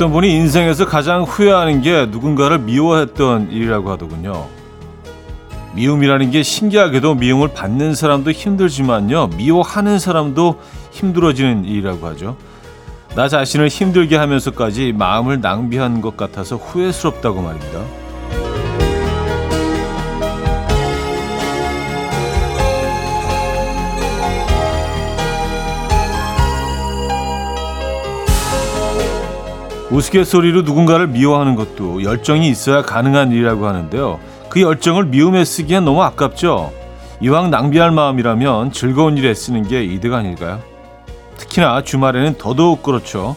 어떤 분이 인생에서 가장 후회하는 게 누군가를 미워했던 일이라고 하더군요. 미움이라는 게 신기하게도 미움을 받는 사람도 힘들지만요. 미워하는 사람도 힘들어지는 일이라고 하죠. 나 자신을 힘들게 하면서까지 마음을 낭비한 것 같아서 후회스럽다고 말입니다. 우스갯소리로 누군가를 미워하는 것도 열정이 있어야 가능한 일이라고 하는데요. 그 열정을 미움에 쓰기엔 너무 아깝죠. 이왕 낭비할 마음이라면 즐거운 일에 쓰는 게 이득 아닐까요? 특히나 주말에는 더더욱 그렇죠.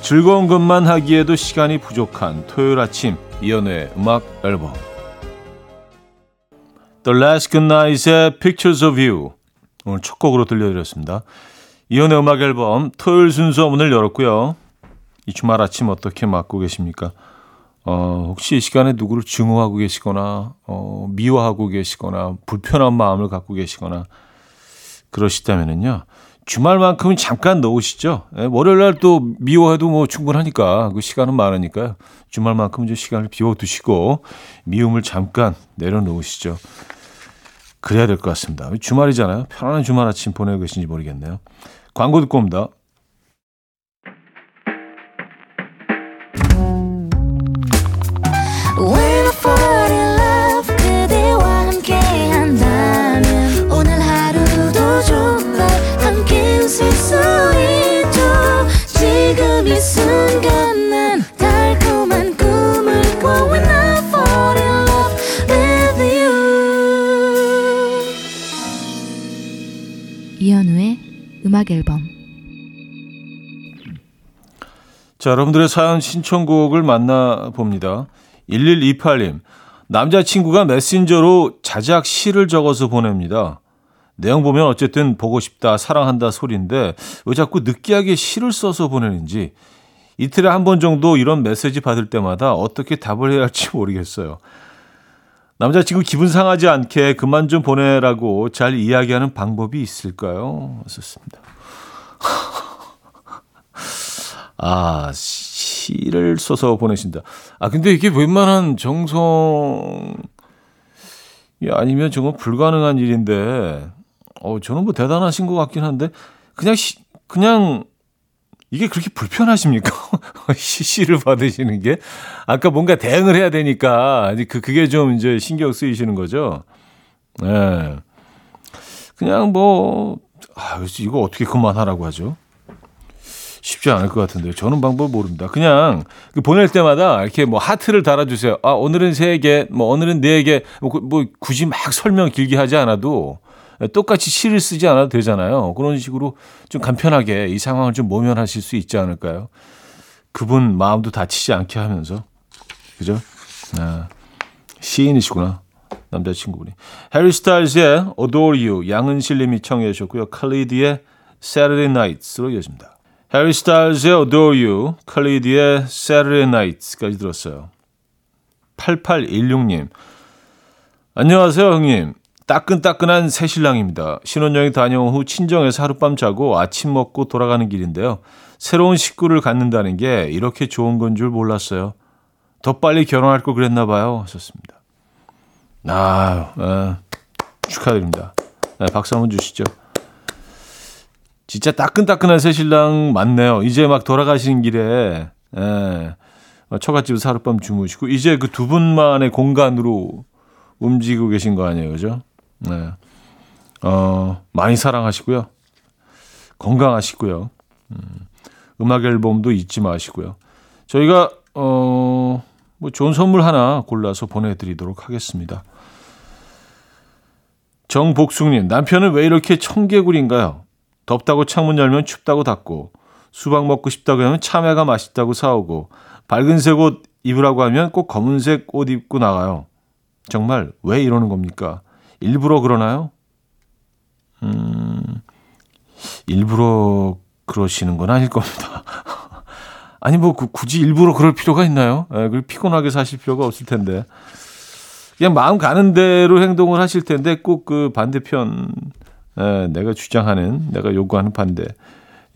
즐거운 것만 하기에도 시간이 부족한 토요일 아침 이연우의 음악 앨범 The Last Good Night의 Pictures of You 오늘 첫 곡으로 들려드렸습니다. 이연우의 음악 앨범 토요일 순서 문을 열었고요. 이 주말 아침 어떻게 맞고 계십니까? 어, 혹시 이 시간에 누구를 증오하고 계시거나, 어, 미워하고 계시거나, 불편한 마음을 갖고 계시거나, 그러시다면은요, 주말만큼은 잠깐 넣으시죠. 예, 월요일 날 또 미워해도 뭐 충분하니까, 그 시간은 많으니까요. 주말만큼은 좀 시간을 비워두시고, 미움을 잠깐 내려놓으시죠. 그래야 될 것 같습니다. 주말이잖아요. 편안한 주말 아침 보내고 계신지 모르겠네요. 광고 듣고 옵니다. 자, 여러분들의 사연 신청곡을 만나봅니다. 1128님, 남자친구가 메신저로 자작 시를 적어서 보냅니다. 내용 보면 어쨌든 보고 싶다, 사랑한다 소리인데 왜 자꾸 느끼하게 시를 써서 보내는지 이틀에 한 번 정도 이런 메시지 받을 때마다 어떻게 답을 해야 할지 모르겠어요. 남자친구 기분 상하지 않게 그만 좀 보내라고 잘 이야기하는 방법이 있을까요? 썼습니다. 아, 시를 써서 보내신다. 아, 근데 이게 웬만한 정성, 이 아니면 정말 불가능한 일인데, 어, 저는 뭐 대단하신 것 같긴 한데, 그냥 시, 그냥 이게 그렇게 불편하십니까? 시를 받으시는 게? 아까 뭔가 대응을 해야 되니까, 그, 그게 좀 이제 신경 쓰이시는 거죠? 예. 네. 그냥 뭐, 아, 이거 어떻게 그만하라고 하죠? 쉽지 않을 것 같은데요. 저는 방법 모릅니다. 그냥 그 보낼 때마다 이렇게 뭐 하트를 달아주세요. 아, 오늘은 세 개, 뭐 오늘은 네 개, 뭐, 뭐 굳이 막 설명 길게 하지 않아도 똑같이 시를 쓰지 않아도 되잖아요. 그런 식으로 좀 간편하게 이 상황을 좀 모면하실 수 있지 않을까요? 그분 마음도 다치지 않게 하면서. 그죠? 아, 시인이시구나. 남자친구분이. 해리 스타일즈의 Adore You, 양은실 님이 청해 주셨고요. 칼리드의 Saturday Nights로 이어집니다. 해리 스타일즈의 Adore You, 칼리드의 Saturday Nights까지 들었어요. 8816님. 안녕하세요, 형님. 따끈따끈한 새신랑입니다. 신혼여행 다녀온 후 친정에서 하룻밤 자고 아침 먹고 돌아가는 길인데요. 새로운 식구를 갖는다는 게 이렇게 좋은 건 줄 몰랐어요. 더 빨리 결혼할 걸 그랬나 봐요. 하셨습니다. 아, 아 축하드립니다. 네, 박수 한번 주시죠. 진짜 따끈따끈한 새신랑 맞네요. 이제 막 돌아가시는 길에 예, 처갓집에서 하룻밤 주무시고 이제 그 두 분만의 공간으로 움직이고 계신 거 아니에요, 그죠? 네. 어, 많이 사랑하시고요. 건강하시고요. 음, 음악 앨범도 잊지 마시고요. 저희가, 어, 뭐 좋은 선물 하나 골라서 보내드리도록 하겠습니다. 정복숙님, 남편은 왜 이렇게 청개구리인가요? 덥다고 창문 열면 춥다고 닫고, 수박 먹고 싶다고 하면 참외가 맛있다고 사오고, 밝은색 옷 입으라고 하면 꼭 검은색 옷 입고 나가요. 정말 왜 이러는 겁니까? 일부러 그러나요? 음, 일부러 그러시는 건 아닐 겁니다. 아니, 뭐, 굳이 일부러 그럴 필요가 있나요? 예, 그 피곤하게 사실 필요가 없을 텐데. 그냥 마음 가는 대로 행동을 하실 텐데 꼭 그 반대편, 예, 내가 주장하는, 내가 요구하는 반대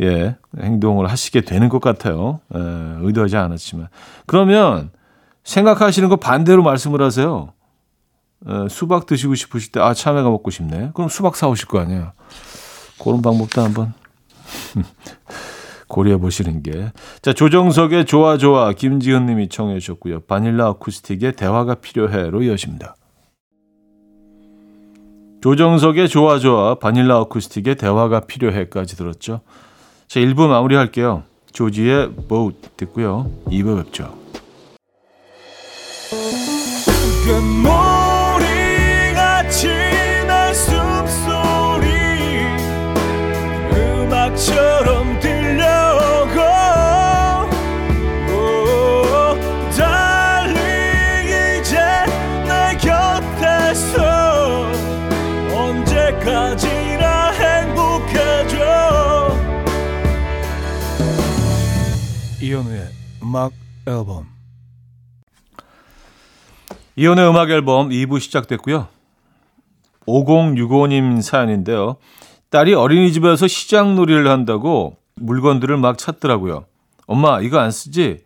예, 행동을 하시게 되는 것 같아요. 예, 의도하지 않았지만. 그러면 생각하시는 거 반대로 말씀을 하세요. 예, 수박 드시고 싶으실 때, 아, 참외가 먹고 싶네. 그럼 수박 사 오실 거 아니에요. 그런 방법도 한번 고려해 보시는 게. 자, 조정석의 좋아 좋아 김지은 님이 청해 주셨고요. 바닐라 아쿠스틱의 대화가 필요해로 이어집니다. 조정석의 좋아 좋아 바닐라 아쿠스틱의 대화가 필요해까지 들었죠. 자, 1부 마무리할게요. 조지의 보트 듣고요. 2부 뵙죠. 이현우의 음악 앨범 이현우의 음악 앨범 2부 시작됐고요. 5065님 사연인데요. 딸이 어린이집에서 시장놀이를 한다고 물건들을 막 찾더라고요. 엄마 이거 안 쓰지?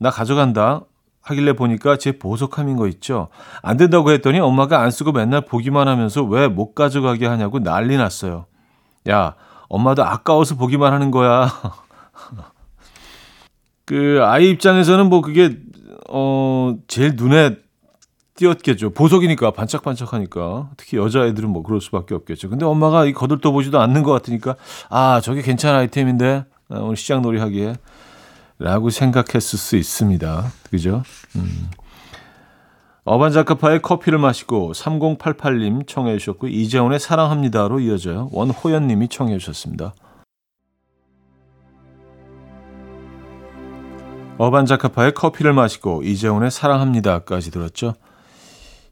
나 가져간다. 하길래 보니까 제 보석함인 거 있죠. 안 된다고 했더니 엄마가 안 쓰고 맨날 보기만 하면서 왜 못 가져가게 하냐고 난리 났어요. 야, 엄마도 아까워서 보기만 하는 거야. 그 아이 입장에서는 뭐 그게 어 제일 눈에 띄었겠죠. 보석이니까 반짝반짝하니까 특히 여자애들은 뭐 그럴 수밖에 없겠죠. 근데 엄마가 이 거들떠 보지도 않는 것 같으니까 아 저게 괜찮은 아이템인데 아, 오늘 시장 놀이 하기에 라고 생각했을 수 있습니다. 그죠? 음. 어반자카파의 커피를 마시고 3088님 청해 주셨고 이재훈의 사랑합니다로 이어져요. 원호연님이 청해 주셨습니다. 어반자카파의 커피를 마시고 이재훈의 사랑합니다까지 들었죠.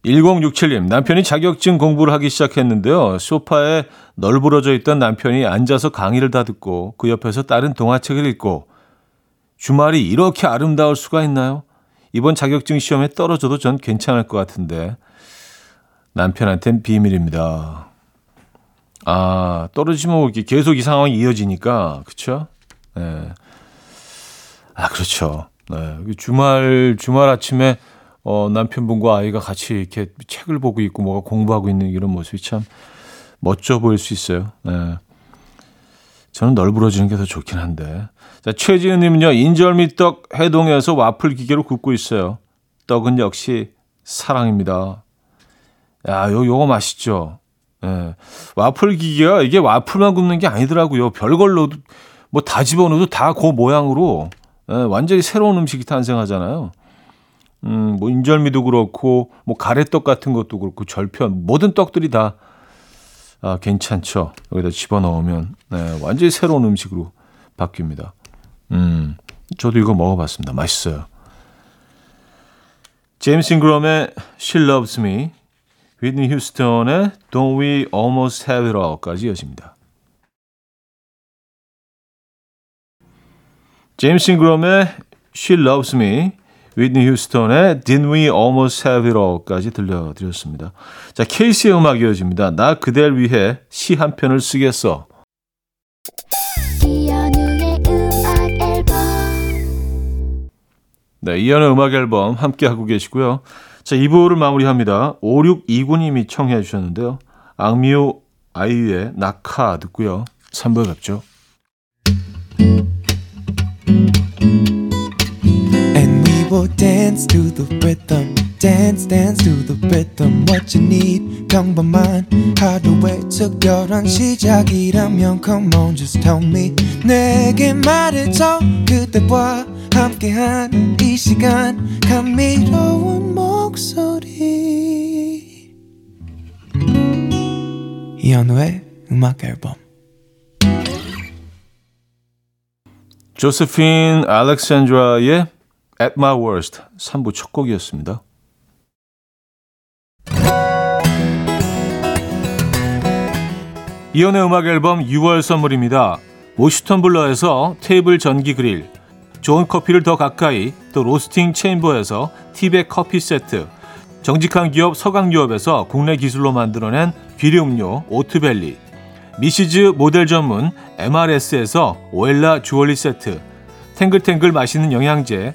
1067님, 남편이 자격증 공부를 하기 시작했는데요. 소파에 널브러져 있던 남편이 앉아서 강의를 다 듣고 그 옆에서 다른 동화책을 읽고 주말이 이렇게 아름다울 수가 있나요? 이번 자격증 시험에 떨어져도 전 괜찮을 것 같은데 남편한텐 비밀입니다. 아, 떨어지면 이렇게 계속 이 상황이 이어지니까, 그쵸? 네. 아, 그렇죠. 네. 주말, 주말 아침에 어, 남편분과 아이가 같이 이렇게 책을 보고 있고 뭐가 공부하고 있는 이런 모습이 참 멋져 보일 수 있어요. 네. 저는 널브러지는 게 더 좋긴 한데. 자, 최지은님은요, 인절미떡 해동해서 와플 기계로 굽고 있어요. 떡은 역시 사랑입니다. 야, 요, 요거 맛있죠? 예. 와플 기계가 이게 와플만 굽는 게 아니더라고요. 별걸 넣어도, 뭐다 집어넣어도 다 그 모양으로, 예, 완전히 새로운 음식이 탄생하잖아요. 음, 뭐 인절미도 그렇고, 뭐 가래떡 같은 것도 그렇고, 절편, 모든 떡들이 다, 아, 괜찮죠. 여기다 집어넣으면, 네, 완전히 새로운 음식으로 바뀝니다. 음, 저도 이거 먹어봤습니다. 맛있어요. 제임스 잉그럼의 She Loves Me, 휘트니 휴스턴의 Don't We Almost Have It All까지 이어집니다. 제임스 잉그럼의 She Loves Me, 휘트니 휴스턴의 Didn't We Almost Have It All까지 들려드렸습니다. 자, 케이스의 음악 이어집니다. 나 그댈 위해 시 한 편을 쓰겠어. 이현우의 음악 앨범 네, 이현의 음악 앨범 함께 하고 계시고요. 자, 2부를 마무리합니다. 5629님이 청해 주셨는데요. 악미호 아이유의 낙하 듣고요. 3부 뵙죠. Will dance to the rhythm. Dance, dance to the rhythm. What you need, 평범한 하루의 특별한 시작이라면 Come on, just tell me. 내게 말해줘. 그대와 함께한 이 시간. 감미로운 목소리. 이현우의 음악 앨범. 조세핀 알렉산드라의 At My Worst 3부 첫 곡이었습니다. 이연의 음악 앨범 6월 선물입니다. 모슈턴 블러에서 테이블 전기 그릴, 좋은 커피를 더 가까이, 또 로스팅 체인버에서 티백 커피 세트, 정직한 기업 서강유업에서 국내 기술로 만들어낸 귀리 음료 오트벨리, 미시즈 모델 전문 MRS에서 오엘라 주얼리 세트, 탱글탱글 맛있는 영양제,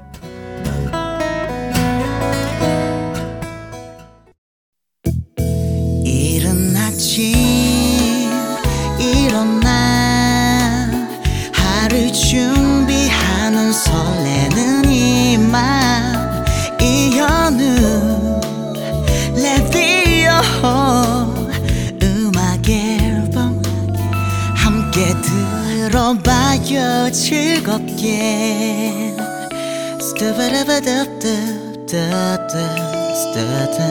즐겁게 스타바라바답답답답 스타다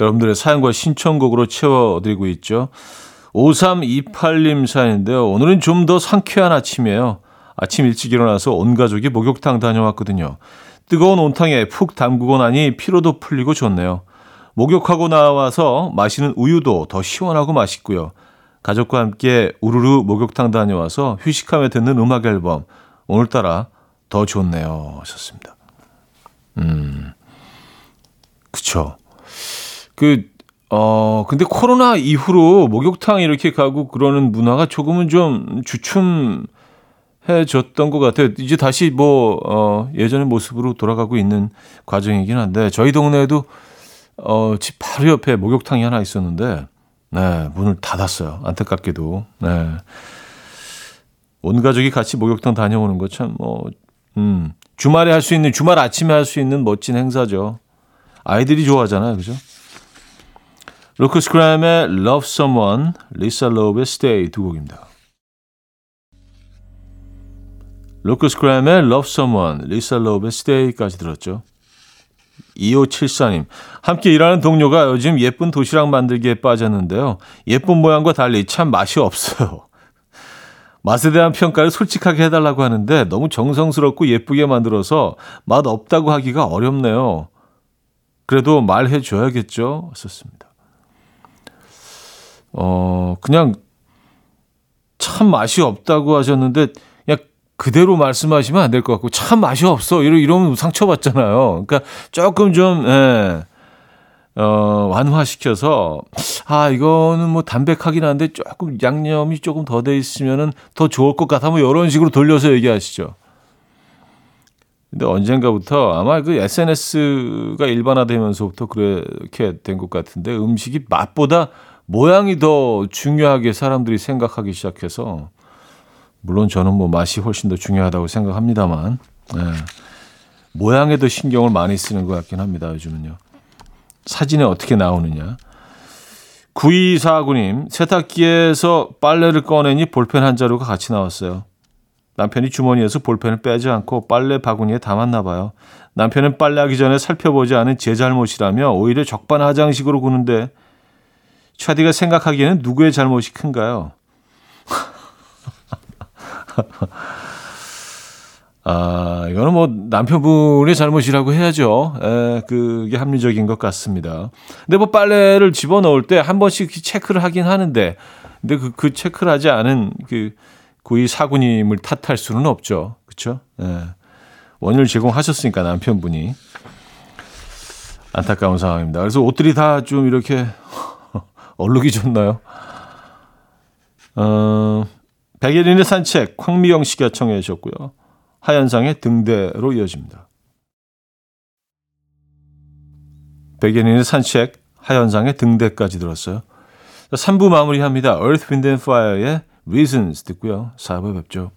여러분들의 사연과 신청곡으로 채워드리고 있죠. 5328님 사연인데요. 오늘은 좀 더 상쾌한 아침이에요. 아침 일찍 일어나서 온 가족이 목욕탕 다녀왔거든요. 뜨거운 온탕에 푹 담그고 나니 피로도 풀리고 좋네요. 목욕하고 나와서 마시는 우유도 더 시원하고 맛있고요. 가족과 함께 우르르 목욕탕 다녀와서 휴식하며 듣는 음악 앨범 오늘따라 더 좋네요. 하셨습니다. 음, 그쵸. 그, 어, 근데 코로나 이후로 목욕탕 이렇게 가고 그러는 문화가 조금은 좀 주춤해졌던 것 같아요. 이제 다시 뭐, 어, 예전의 모습으로 돌아가고 있는 과정이긴 한데, 저희 동네에도, 어, 집 바로 옆에 목욕탕이 하나 있었는데, 네, 문을 닫았어요. 안타깝게도. 네. 온 가족이 같이 목욕탕 다녀오는 거 참, 뭐, 음, 주말에 할 수 있는, 주말 아침에 할 수 있는 멋진 행사죠. 아이들이 좋아하잖아요. 그죠? 루크스 크램의 Love Someone, 리사 로브의 Stay 두 곡입니다. 루크스 크램의 Love Someone, 리사 로브의 Stay까지 들었죠. 2574님, 함께 일하는 동료가 요즘 예쁜 도시락 만들기에 빠졌는데요. 예쁜 모양과 달리 참 맛이 없어요. 맛에 대한 평가를 솔직하게 해달라고 하는데 너무 정성스럽고 예쁘게 만들어서 맛 없다고 하기가 어렵네요. 그래도 말해줘야겠죠? 썼습니다. 어, 그냥 참 맛이 없다고 하셨는데 그대로 말씀하시면 안 될 것 같고 참 맛이 없어. 이러, 이러면 상처받잖아요. 그러니까 조금 좀, 예, 어, 완화시켜서 아, 이거는 뭐 담백하긴 한데 조금 양념이 조금 더 돼 있으면은 더 좋을 것 같아. 뭐 이런 식으로 돌려서 얘기하시죠. 근데 언젠가부터 아마 그 SNS가 일반화되면서부터 그렇게 된 것 같은데 음식이 맛보다 모양이 더 중요하게 사람들이 생각하기 시작해서 물론 저는 뭐 맛이 훨씬 더 중요하다고 생각합니다만 네. 모양에 더 신경을 많이 쓰는 것 같긴 합니다 요즘은요 사진에 어떻게 나오느냐 9249님 세탁기에서 빨래를 꺼내니 볼펜 한 자루가 같이 나왔어요 남편이 주머니에서 볼펜을 빼지 않고 빨래 바구니에 담았나 봐요 남편은 빨래하기 전에 살펴보지 않은 제 잘못이라며 오히려 적반하장식으로 구는데 차디가 생각하기에는 누구의 잘못이 큰가요? 아, 이거는 뭐 남편분의 잘못이라고 해야죠. 에, 그게 합리적인 것 같습니다. 근데 뭐 빨래를 집어넣을 때 한 번씩 체크를 하긴 하는데, 근데 그, 그 체크를 하지 않은 그 고의 사구님을 탓할 수는 없죠. 그쵸? 예. 원인을 제공하셨으니까 남편분이. 안타까운 상황입니다. 그래서 옷들이 다 좀 이렇게 얼룩이 좋나요? 어, 백예린의 산책, 황미영 씨가 청해 주셨고요. 하현상의 등대로 이어집니다. 백연인의 산책, 하현상의 등대까지 들었어요. 3부 마무리합니다. Earth, Wind and Fire의 Reasons 듣고요. 4부에 뵙죠.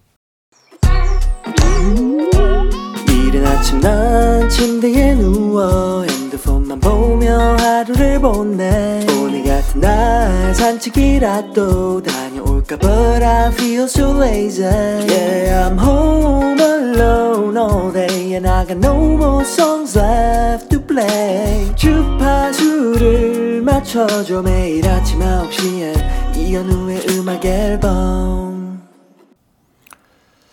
이른 아침 난 침대에 누워 핸드폰만 보며 하루를 보내 오늘 같은 날 산책이라도 다 녀올까 But I feel so lazy Yeah I'm home alone all day And I got no more songs left to play 주파수를 맞춰줘 매일 아침 9시에 이현우의 음악 앨범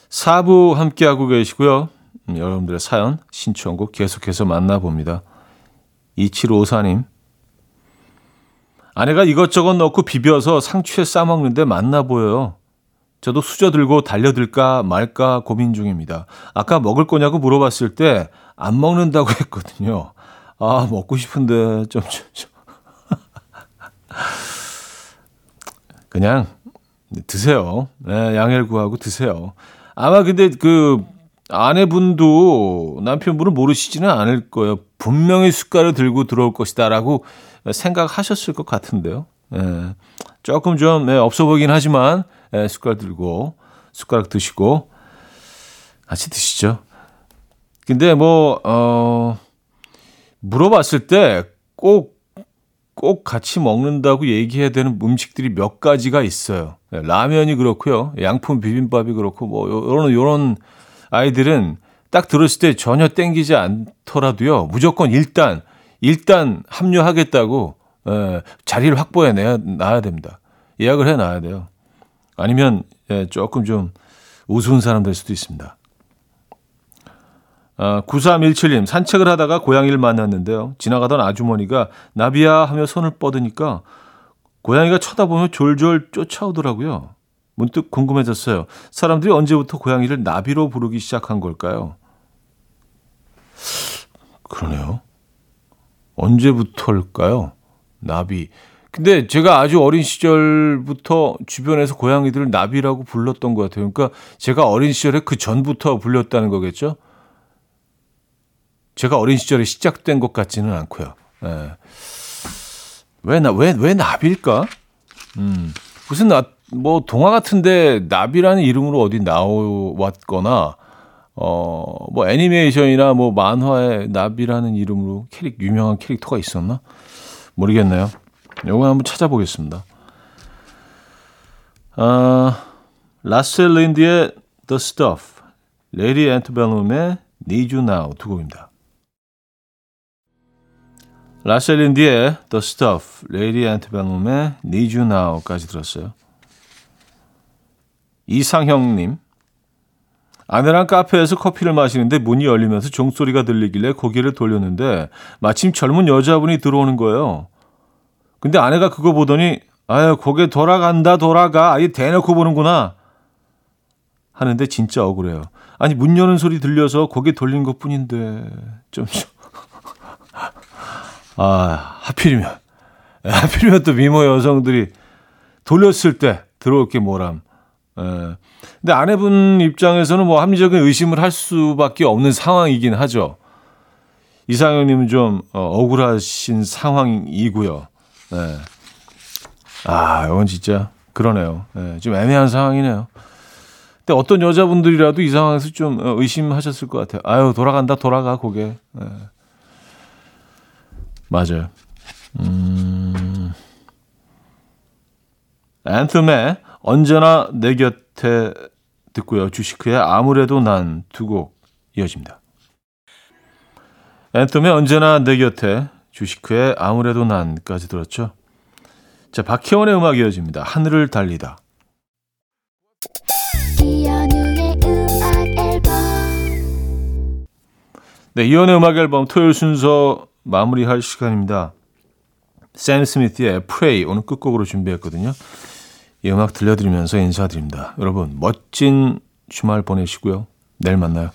4부 함께하고 계시고요. 음, 여러분들의 사연, 신청곡 계속해서 만나봅니다. 2754님. 아내가 이것저것 넣고 비벼서 상추에 싸먹는데 맛나 보여요. 저도 수저 들고 달려들까 말까 고민 중입니다. 아까 먹을 거냐고 물어봤을 때 안 먹는다고 했거든요. 아, 먹고 싶은데 좀, 좀, 좀. 그냥 드세요. 네, 양해를 구하고 드세요. 아마 근데 그 아내분도 남편분은 모르시지는 않을 거예요. 분명히 숟가락을 들고 들어올 것이다라고 생각하셨을 것 같은데요. 예, 조금 좀 예, 없어 보이긴 하지만 예, 숟가락 들고 숟가락 드시고 같이 드시죠. 근데 뭐 어, 물어봤을 때꼭꼭 같이 먹는다고 얘기해야 되는 음식들이 몇 가지가 있어요. 예, 라면이 그렇고요. 양품 비빔밥이 그렇고 뭐 요런 요런 아이들은 딱 들었을 때 전혀 땡기지 않더라도요. 무조건 일단 일단 합류하겠다고 예, 자리를 확보해 내야 놔야 됩니다. 예약을 해 놔야 돼요. 아니면 예, 조금 좀 우스운 사람 될 수도 있습니다. 아, 9317님, 산책을 하다가 고양이를 만났는데요. 지나가던 아주머니가 나비야 하며 손을 뻗으니까 고양이가 쳐다보며 졸졸 쫓아오더라고요. 문득 궁금해졌어요. 사람들이 언제부터 고양이를 나비로 부르기 시작한 걸까요? 그러네요. 언제부터일까요? 나비. 근데 제가 아주 어린 시절부터 주변에서 고양이들을 나비라고 불렀던 것 같아요. 그러니까 제가 어린 시절에 그 전부터 불렸다는 거겠죠? 제가 어린 시절에 시작된 것 같지는 않고요. 예. 왜, 나, 왜, 왜 나비일까? 음, 무슨 나, 뭐, 동화 같은데 나비라는 이름으로 어디 나왔거나, 어, 뭐, 애니메이션이나 뭐, 만화에 나비라는 이름으로 캐릭, 유명한 캐릭터가 있었나? 모르겠네요. 요거 한번 찾아보겠습니다. 아, 라세 린드의 The Stuff, Lady Antebellum의 Need You Now 두 곡입니다. 라셀 린디의 The Stuff, 레이디 앤트벨룸의 Need You Now까지 들었어요. 이상형님, 아내랑 카페에서 커피를 마시는데 문이 열리면서 종소리가 들리길래 고개를 돌렸는데 마침 젊은 여자분이 들어오는 거예요. 근데 아내가 그거 보더니 아유 고개 돌아간다 돌아가 아예 대놓고 보는구나 하는데 진짜 억울해요. 아니 문 여는 소리 들려서 고개 돌린 것 뿐인데 좀 아, 하필이면. 하필이면 또 미모 여성들이 돌렸을 때 들어올 게 뭐람. 에. 근데 아내분 입장에서는 뭐 합리적인 의심을 할 수밖에 없는 상황이긴 하죠. 이상형님은 좀 어, 억울하신 상황이고요. 네. 아, 이건 진짜 그러네요. 네, 좀 애매한 상황이네요. 근데 어떤 여자분들이라도 이 상황에서 좀 어, 의심하셨을 것 같아요. 아유, 돌아간다, 돌아가, 고개. 네. 맞아요. 음. 앤텀의 언제나 내 곁에 듣고요. 주시크의 아무래도 난 두 곡 이어집니다. 앤텀의 언제나 내 곁에 주시크의 아무래도 난까지 들었죠. 자, 박혜원의 음악 이어집니다. 하늘을 달리다. 네, 이연의 음악 앨범 토요일 순서 마무리할 시간입니다. 샘 스미스의 Pray 오늘 끝곡으로 준비했거든요. 이 음악 들려드리면서 인사드립니다. 여러분 멋진 주말 보내시고요. 내일 만나요.